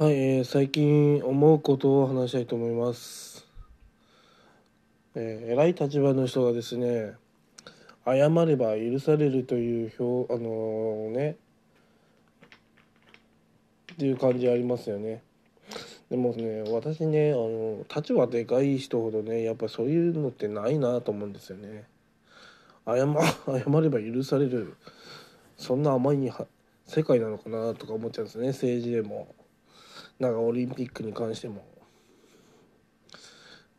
はい、えー最近思うことを話したいと思います。えー偉い立場の人がですね、謝れば許されるという表、あのーね、っていう感じありますよね。でもね、私ね、あの立場でかい人ほどね、やっぱそういうのってないなと思うんですよね。謝 謝れば許される、そんな甘いには世界なのかなとか思っちゃうんですね、政治でも。なんかオリンピックに関しても。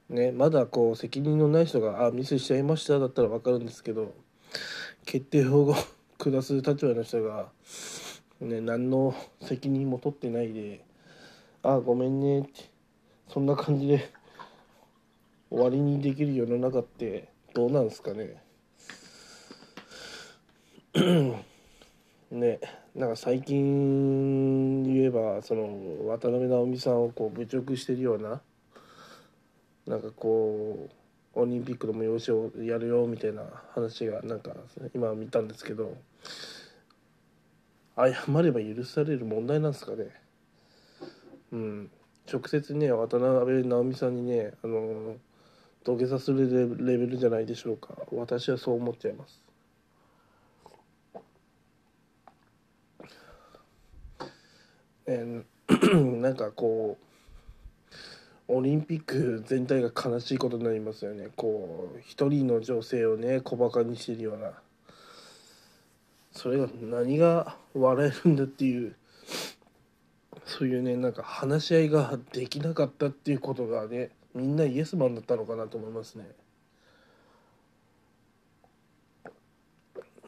ね、まだこう責任のない人が「あミスしちゃいました」だったら分かるんですけど決定法を 下す立場の人が、ね、何の責任も取ってないで「あごめんね」ってそんな感じで終わりにできる世の中ってどうなんですかね。ねなんか最近言えばその渡辺直美さんをこう侮辱してるようななんかこうオリンピックの催しをやるよみたいな話がなんか今見たんですけど謝れば許される問題なんですかね。うん。直接ね渡辺直美さんにねあの土下座するレベルじゃないでしょうか。私はそう思っちゃいます。えー なんかこうオリンピック全体が悲しいことになりますよねこう一人の女性をね小バカにしてるようなそれが何が笑えるんだっていうそういうねなんか話し合いができなかったっていうことがねみんなイエスマンだったのかなと思いますね。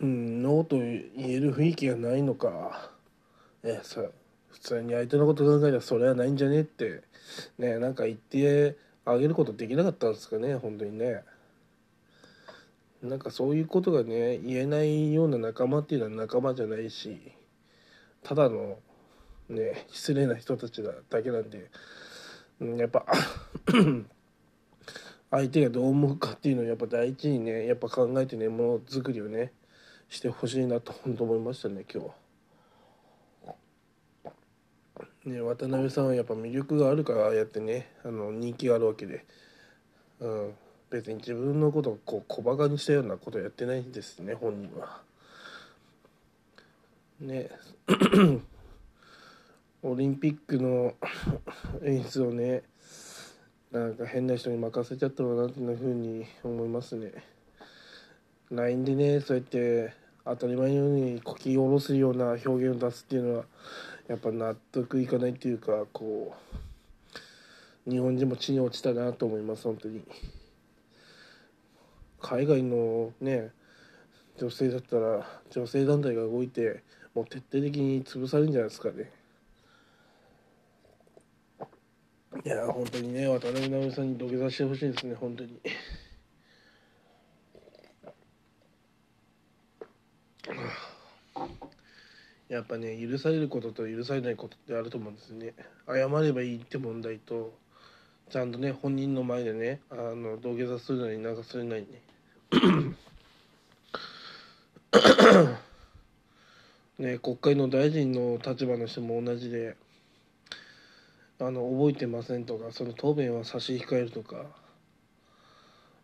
うん、ノーと言える雰囲気がないのか。えさ普通に相手のこと考えたらそれはないんじゃねってねなんか言ってあげることできなかったんですかね本当にねなんかそういうことがね言えないような仲間っていうのは仲間じゃないしただのね失礼な人たちだだけなんで、うん、やっぱ 相手がどう思うかっていうのをやっぱ第一にねやっぱ考えてねものづくりをねしてほしいなと本当思いましたね今日。ね、渡辺さんはやっぱ魅力があるからああやってねあの人気があるわけで、うん、別に自分のことをこう小バカにしたようなことやってないんですね本人は。ね オリンピックの 演出をねなんか変な人に任せちゃったのかなっていうふうに思いますね。LINE でねそうやって当たり前のようにこき下ろすような表現を出すっていうのはやっぱ納得いかないっていうかこう日本人も地に落ちたなと思います本当に。海外のね女性だったら女性団体が動いてもう徹底的に潰されるんじゃないですかね。いや本当にね渡辺直美さんに土下座してほしいですね本当に。やっぱね許されることと許されないことってあると思うんですね。謝ればいいって問題とちゃんとね本人の前でねあの土下座するのになんかするのにね。ね国会の大臣の立場の人も同じであの覚えてませんとかその答弁は差し控えるとか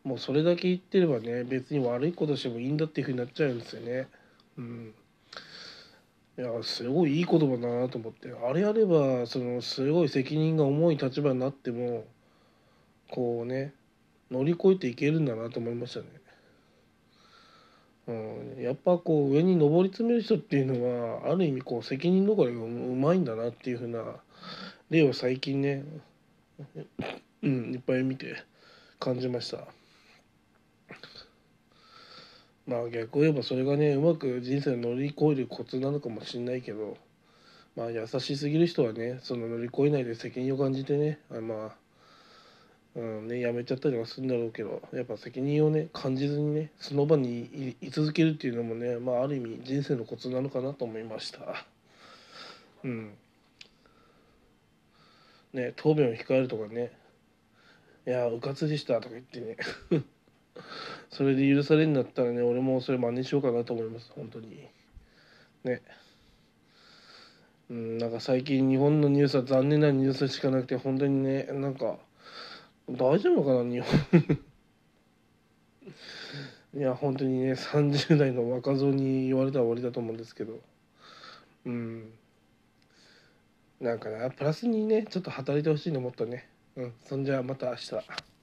もうそれだけ言ってればね別に悪いことしてもいいんだっていうふうになっちゃうんですよね。うん。いやすごいいい言葉だなと思ってあれやればそのすごい責任が重い立場になってもこうね乗り越えていけるんだなと思いましたね。うん、やっぱこう上に上り詰める人っていうのはある意味こう責任逃れがうまいんだなっていうふうな例を最近ね、うん、いっぱい見て感じました。まあ逆を言えばそれがねうまく人生を乗り越えるコツなのかもしれないけどまあ優しすぎる人はねその乗り越えないで責任を感じてねあまあ、うんね、やめちゃったりはするんだろうけどやっぱ責任をね感じずにねその場にい続けるっていうのもねまあある意味人生のコツなのかなと思いました。うんね答弁を控えるとかね「いやうかつでした」とか言ってねそれで許されるんだったらね俺もそれ真似しようかなと思います。本当に。ね。うん、なんか最近日本のニュースは残念なニュースしかなくて本当にねなんか大丈夫かな日本。いや本当にね30代の若造に言われたら終わりだと思うんですけど。うん。なんかなプラスにねちょっと働いてほしいのもっとね。うんそんじゃまた明日。